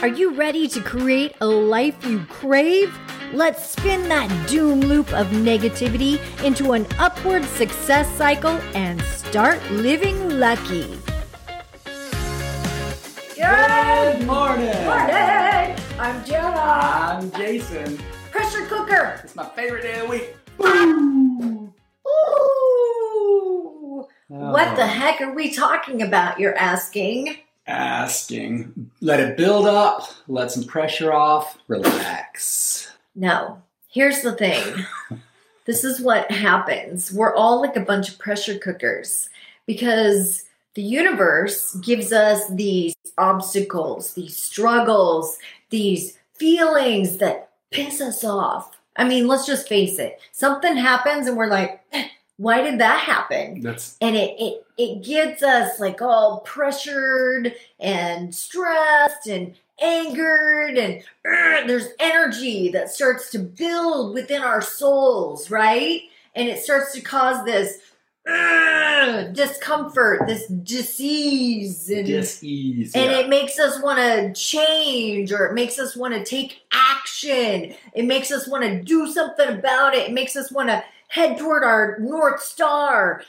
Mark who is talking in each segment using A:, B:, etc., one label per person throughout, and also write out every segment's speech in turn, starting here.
A: Are you ready to create a life you crave? Let's spin that doom loop of negativity into an upward success cycle and start living lucky.
B: Good morning.
A: Morning! I'm Jana.
B: I'm Jason.
A: Pressure cooker.
B: It's my favorite day of the week.
A: Ooh. What the
B: Oh.
A: heck are we talking about? You're asking.
B: Asking. Let it build up. Let some pressure off. Relax.
A: No. Here's the thing. this is what happens. We're all like a bunch of pressure cookers because the universe gives us these obstacles, these struggles, these feelings that piss us off. I mean, let's just face it. Something happens and we're like, "Eh, why did that happen?
B: That's
A: and it it it gets us like all pressured and stressed and angered and "Ugh," there's energy that starts to build within our souls right and it starts to cause this "Ugh," discomfort this disease and
B: dis-ease.
A: and
B: yeah.
A: it makes us want to change or it makes us want to take action. It makes us want to do something about it. It makes us want to head toward our North Star,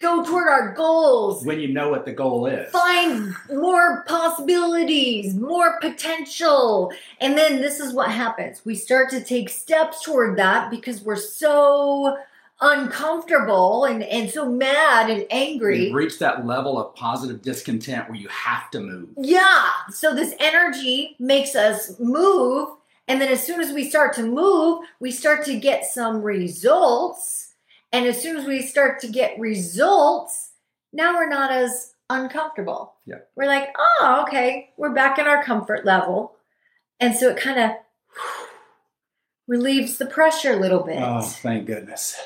A: go toward our goals,
B: when you know what the goal is.
A: find more possibilities, more potential. And then this is what happens we start to take steps toward that because we're so uncomfortable and, and so mad and angry.
B: You've reached that level of positive discontent where you have to move.
A: Yeah. So this energy makes us move. And then as soon as we start to move, we start to get some results. And as soon as we start to get results, now we're not as uncomfortable.
B: Yeah.
A: We're like, oh, okay, we're back in our comfort level. And so it kind of relieves the pressure a little bit.
B: Oh, thank goodness.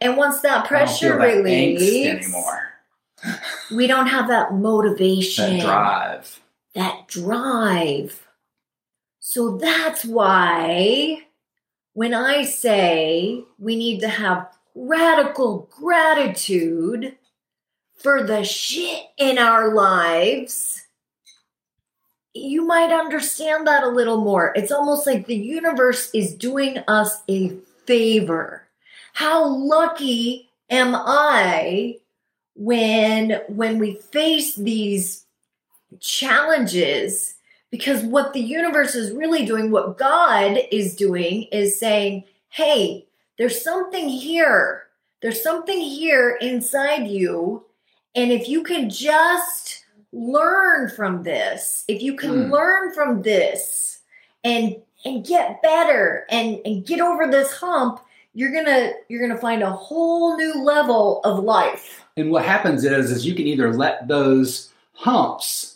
A: And once that pressure
B: I don't
A: pressure
B: feel that
A: relieves,
B: angst anymore.
A: we don't have that motivation.
B: That drive.
A: that drive. So that's why when I say we need to have radical gratitude for the shit in our lives, you might understand that a little more. It's almost like the universe is doing us a favor. How lucky am I when when we face these challenges because what the universe is really doing, what God is doing, is saying, hey, there's something here. There's something here inside you. And if you can just learn from this, if you can
B: Hmm.
A: learn from this and and get better and, and get over this hump, you're gonna you're gonna find a whole new level of life.
B: And what happens is, is you can either let those humps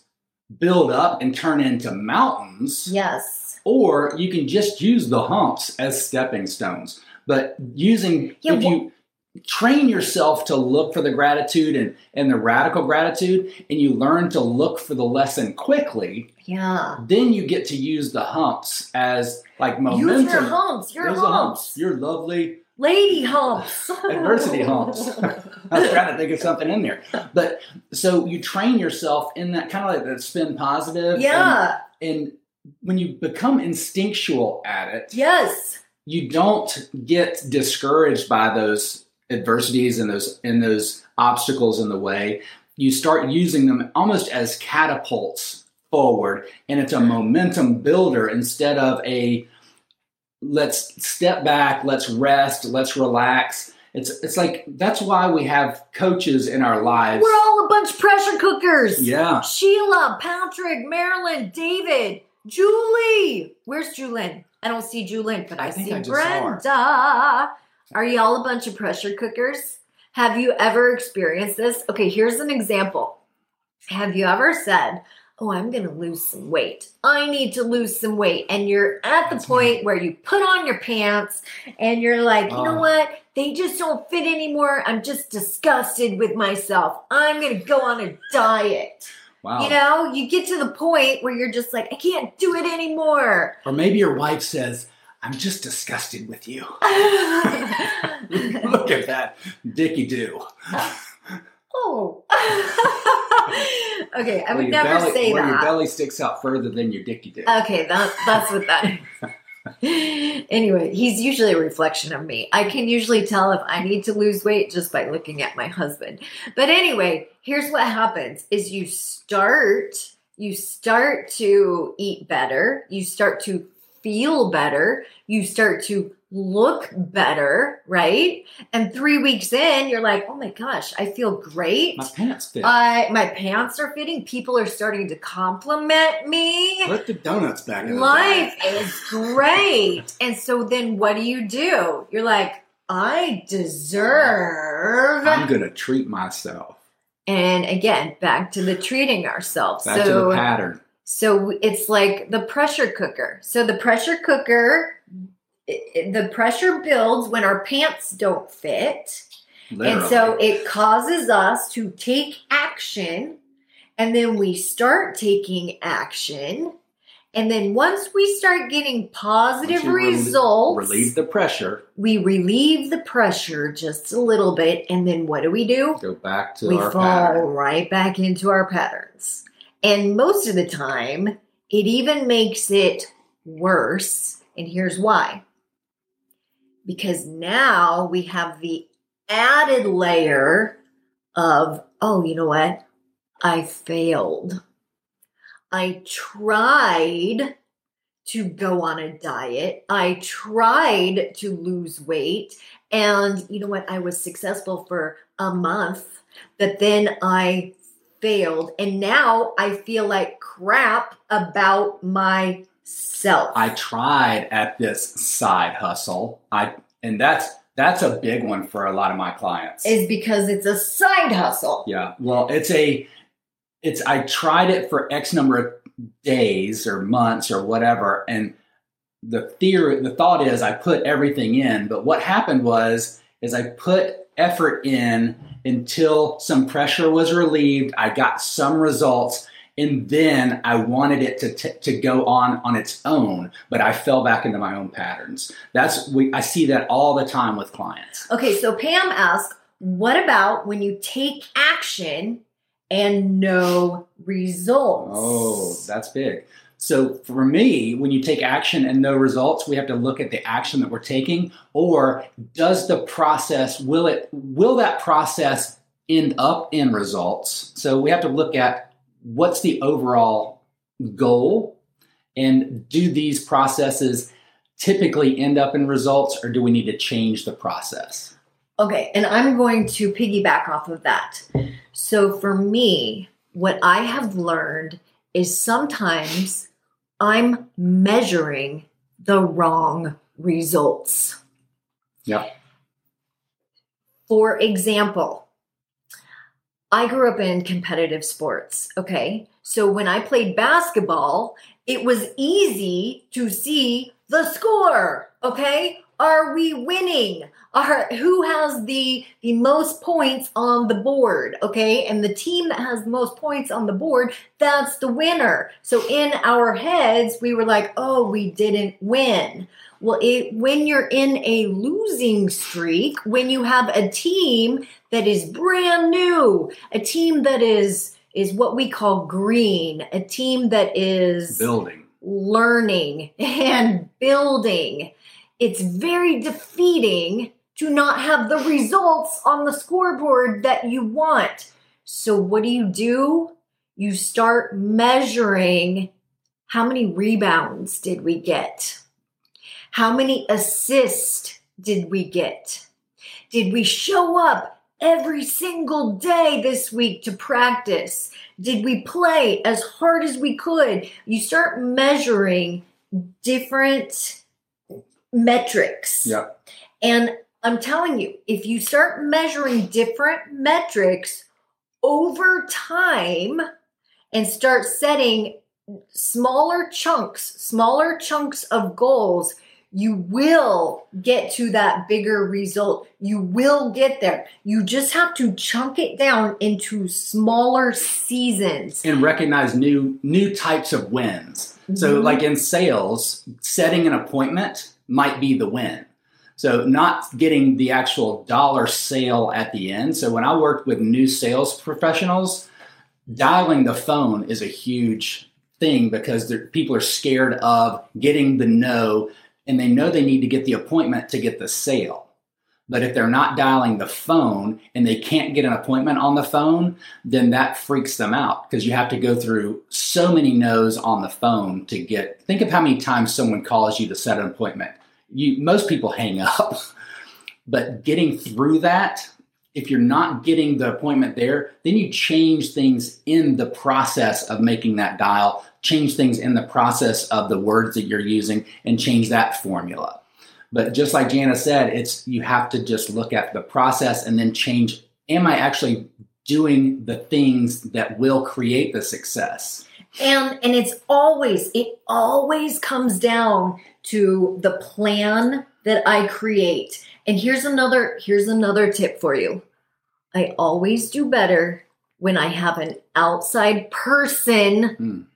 B: build up and turn into mountains,
A: Yes.
B: or you can just use the humps as stepping stones. But using,
A: Yeah,
B: if you train yourself to look for the gratitude and, and the radical gratitude, and you learn to look for the lesson quickly,
A: Yeah.
B: then you get to use the humps as like momentum.
A: Use your humps. Your humps.
B: Your lovely
A: Lady humps.
B: Adversity humps. I was trying to think of something in there. But so you train yourself in that kind of like that spin positive. and-
A: yeah.
B: And, when you become instinctual at it,
A: Yes.
B: you don't get discouraged by those adversities and those and those obstacles in the way. You start using them almost as catapults forward, and it's a momentum builder instead of a let's step back, let's rest, let's relax. It's it's like that's why we have coaches in our lives.
A: We're all a bunch of pressure cookers.
B: yeah.
A: Sheila, Patrick, Marilyn, David, Julie. Where's Julin? I don't see Julin, but I,
B: I think
A: see
B: I just saw her.
A: Brenda. Are y'all a bunch of pressure cookers? Have you ever experienced this? Okay, here's an example. Have you ever said, Oh, I'm going to lose some weight. I need to lose some weight. And you're at the
B: That's
A: point where you put on your pants and you're like, You know
B: Oh.
A: what? They just don't fit anymore. I'm just disgusted with myself. I'm going to go on a diet.
B: Wow.
A: You know, you get to the point where you're just like, I can't do it anymore.
B: or maybe your wife says, "I'm just disgusted with you." Look at that, Dicky do.
A: Oh. okay, I would never
B: belly,
A: say that.
B: your belly sticks out further than your dicky do.
A: Okay, that that's what that is. anyway, he's usually a reflection of me. I can usually tell if I need to lose weight just by looking at my husband. But anyway, here's what happens is you start you start to eat better, you start to feel better, you start to look better, right? And 3 weeks in, you're like, "Oh my gosh, I feel great."
B: My pants fit.
A: I my pants are fitting. People are starting to compliment me.
C: Put the donuts back in
A: Life
C: bag.
A: is great. and so then what do you do? You're like, I deserve.
B: I'm gonna treat myself.
A: and again, back to the treating ourselves.
B: Back to
A: so
B: the pattern.
A: So it's like the pressure cooker. So the pressure cooker it- it- the pressure builds when our pants don't fit.
B: Literally.
A: And so it causes us to take action, and then we start taking action. And then once we start getting positive
B: Once you relie-
A: results,
B: relieve the pressure.
A: we relieve the pressure just a little bit. And then what do we do?
B: Go back to
A: we
B: our
A: fall
B: pattern.
A: right back into our patterns. And most of the time, it even makes it worse. And here's why because now we have the added layer of, oh, you know what? I failed. I tried to go on a diet. I tried to lose weight. And you know what? I was successful for a month, but then I failed. And now I feel like crap about myself.
B: I tried at this side hustle. I and that's that's a big one for a lot of my clients.
A: is because it's a side hustle.
B: yeah. Well, it's a it's I tried it for X number of days or months or whatever and the theory the thought is I put everything in, but what happened was is I put effort in until some pressure was relieved, I got some results and then I wanted it to, t- to go on on its own, but I fell back into my own patterns. That's we I see that all the time with clients.
A: Okay, so Pam asked, what about when you take action and no results?
B: Oh, that's big. So for me, when you take action and no results, we have to look at the action that we're taking, or does the process will it will that process end up in results? So we have to look at what's the overall goal, and do these processes typically end up in results, or do we need to change the process?
A: Okay, and I'm going to piggyback off of that. So for me, what I have learned is sometimes I'm measuring the wrong results.
B: Yep.
A: For example, I grew up in competitive sports, okay? So when I played basketball, it was easy to see the score, okay? Are we winning? Are who has the the most points on the board, okay? And the team that has the most points on the board, that's the winner. So in our heads, we were like, "Oh, we didn't win." Well, it, when you're in a losing streak, when you have a team that is brand new, a team that is is what we call green, a team that is
B: Building.
A: learning and building, it's very defeating to not have the results on the scoreboard that you want. So, what do you do? You start measuring how many rebounds did we get? How many assists did we get? Did we show up every single day this week to practice? Did we play as hard as we could? You start measuring different metrics.
B: Yeah.
A: And I'm telling you, if you start measuring different metrics over time and start setting smaller chunks, smaller chunks of goals, you will get to that bigger result. You will get there. You just have to chunk it down into smaller seasons.
B: and recognize new new types of wins. So
A: Mhm.
B: like in sales, setting an appointment might be the win. So, not getting the actual dollar sale at the end. So, when I worked with new sales professionals, dialing the phone is a huge thing because people are scared of getting the no and they know they need to get the appointment to get the sale. But if they're not dialing the phone and they can't get an appointment on the phone, then that freaks them out because you have to go through so many no's on the phone to get. Think of how many times someone calls you to set an appointment. You most people hang up, but getting through that, if you're not getting the appointment there, then you change things in the process of making that dial, change things in the process of the words that you're using, and change that formula. But just like Jana said, it's you have to just look at the process and then change. Am I actually doing the things that will create the success?
A: And and it's always it always comes down to the plan that I create. And here's another here's another tip for you. I always do better when I have an outside person mm.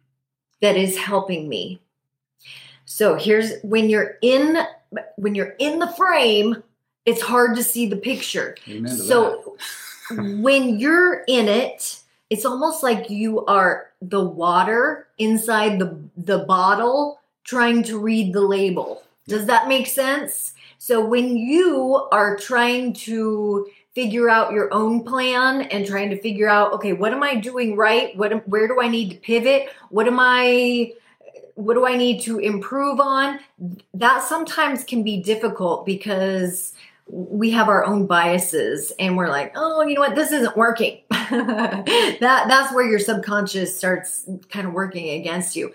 A: that is helping me. So here's when you're in when you're in the frame, it's hard to see the picture. so when you're in it, it's almost like you are the water inside the the bottle trying to read the label. Does that make sense? So when you are trying to figure out your own plan and trying to figure out okay, what am I doing right? What where do I need to pivot? What am I what do I need to improve on? That sometimes can be difficult because we have our own biases and we're like, oh, you know what, this isn't working. that that's where your subconscious starts kind of working against you.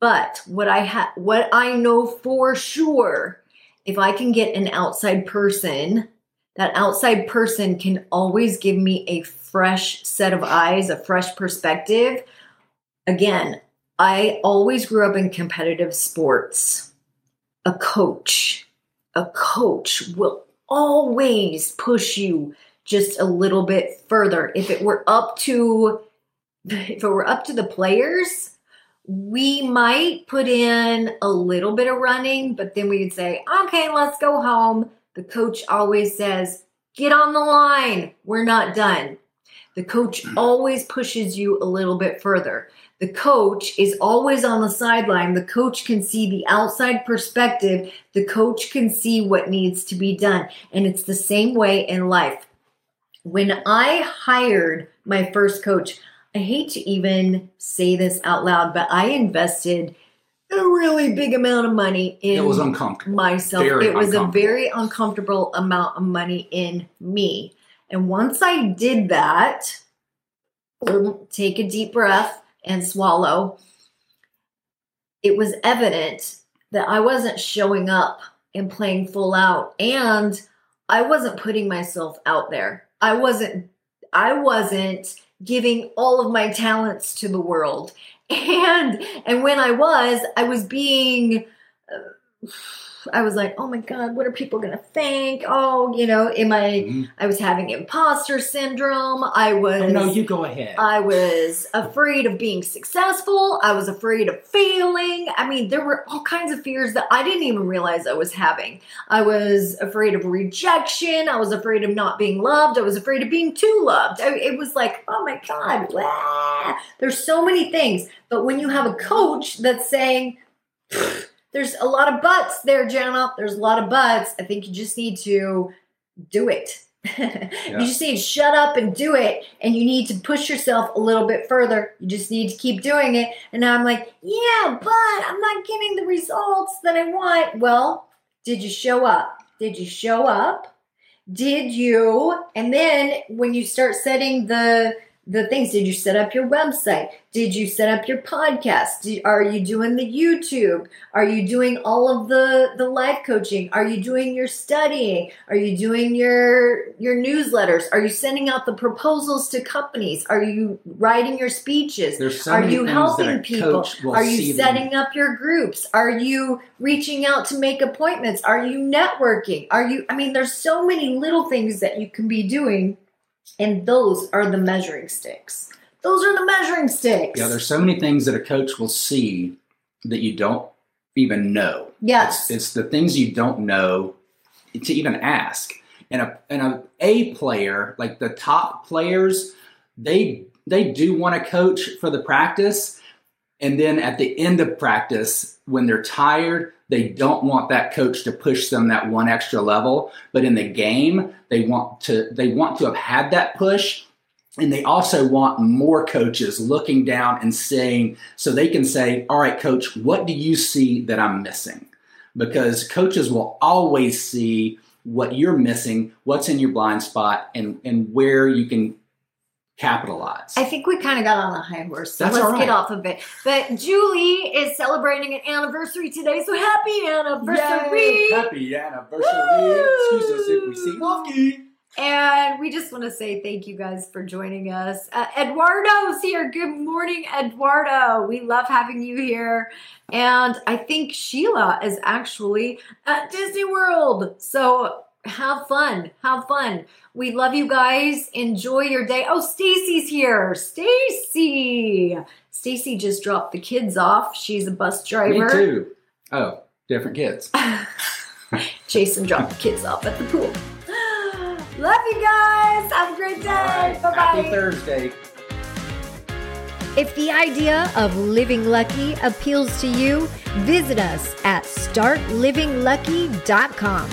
A: But what I have what I know for sure, if I can get an outside person, that outside person can always give me a fresh set of eyes, a fresh perspective. Again, I always grew up in competitive sports. A coach, a coach will always push you just a little bit further. If it were up to if it were up to the players, we might put in a little bit of running, but then we would say, "Okay, let's go home." The coach always says, "Get on the line. We're not done." The coach hmm. always pushes you a little bit further. The coach is always on the sideline. The coach can see the outside perspective. The coach can see what needs to be done. And it's the same way in life. When I hired my first coach, I hate to even say this out loud, but I invested a really big amount of money in
B: it was uncomfortable.
A: myself. Very it was a very uncomfortable amount of money in me. And once I did that, take a deep breath and swallow, it was evident that I wasn't showing up and playing full out and I wasn't putting myself out there. I wasn't I wasn't giving all of my talents to the world. And and when I was, I was being uh, I was like, oh my God, what are people going to think? Oh, you know, am I, mm-hmm. I was having imposter syndrome. I was, oh,
B: no, you go ahead.
A: I was afraid of being successful. I was afraid of failing. I mean, there were all kinds of fears that I didn't even realize I was having. I was afraid of rejection. I was afraid of not being loved. I was afraid of being too loved. I, it was like, oh my God, blah. there's so many things. But when you have a coach that's saying, there's a lot of buts there, Jana. There's a lot of buts. I think you just need to do it. yeah. You just need to shut up and do it. And you need to push yourself a little bit further. You just need to keep doing it. And now I'm like, yeah, but I'm not getting the results that I want. Well, did you show up? Did you show up? Did you? And then when you start setting the the things. Did you set up your website? Did you set up your podcast? Did, are you doing the youtube? Are you doing all of the the life coaching? Are you doing your studying? Are you doing your your newsletters? Are you sending out the proposals to companies? Are you writing your speeches?
B: So
A: are you helping people? are you setting them. up your groups? Are you reaching out to make appointments? Are you networking? Are you i mean there's so many little things that you can be doing and those are the measuring sticks. Those are the measuring sticks.
B: Yeah, there's so many things that a coach will see that you don't even know.
A: Yes.
B: It's, it's the things you don't know to even ask. And a and a A player, like the top players, they they do want to coach for the practice, and then at the end of practice, when they're tired, they don't want that coach to push them that one extra level. But in the game, they want to they want to have had that push and they also want more coaches looking down and saying, so they can say, all right, coach, what do you see that I'm missing? Because coaches will always see what you're missing, what's in your blind spot, and, and where you can capitalize.
A: I think we kind of got on a high horse, so
B: That's
A: let's
B: right.
A: get off of it. But Julie is celebrating an anniversary today, so happy anniversary!
B: Yay! Happy anniversary.
A: Woo!
B: Excuse us if we off key.
A: And we just want to say thank you guys for joining us. Uh, Eduardo's here. Good morning, Eduardo. We love having you here. And I think Sheila is actually at Disney World. So have fun. Have fun. We love you guys. Enjoy your day. Oh, Stacy's here. Stacy. Stacy just dropped the kids off. She's a bus driver.
B: Me too. Oh, different kids.
A: Jason dropped the kids off at the pool. Love you guys. Have a great day. Bye bye.
B: Happy Thursday.
C: If the idea of living lucky appeals to you, visit us at startlivinglucky.com.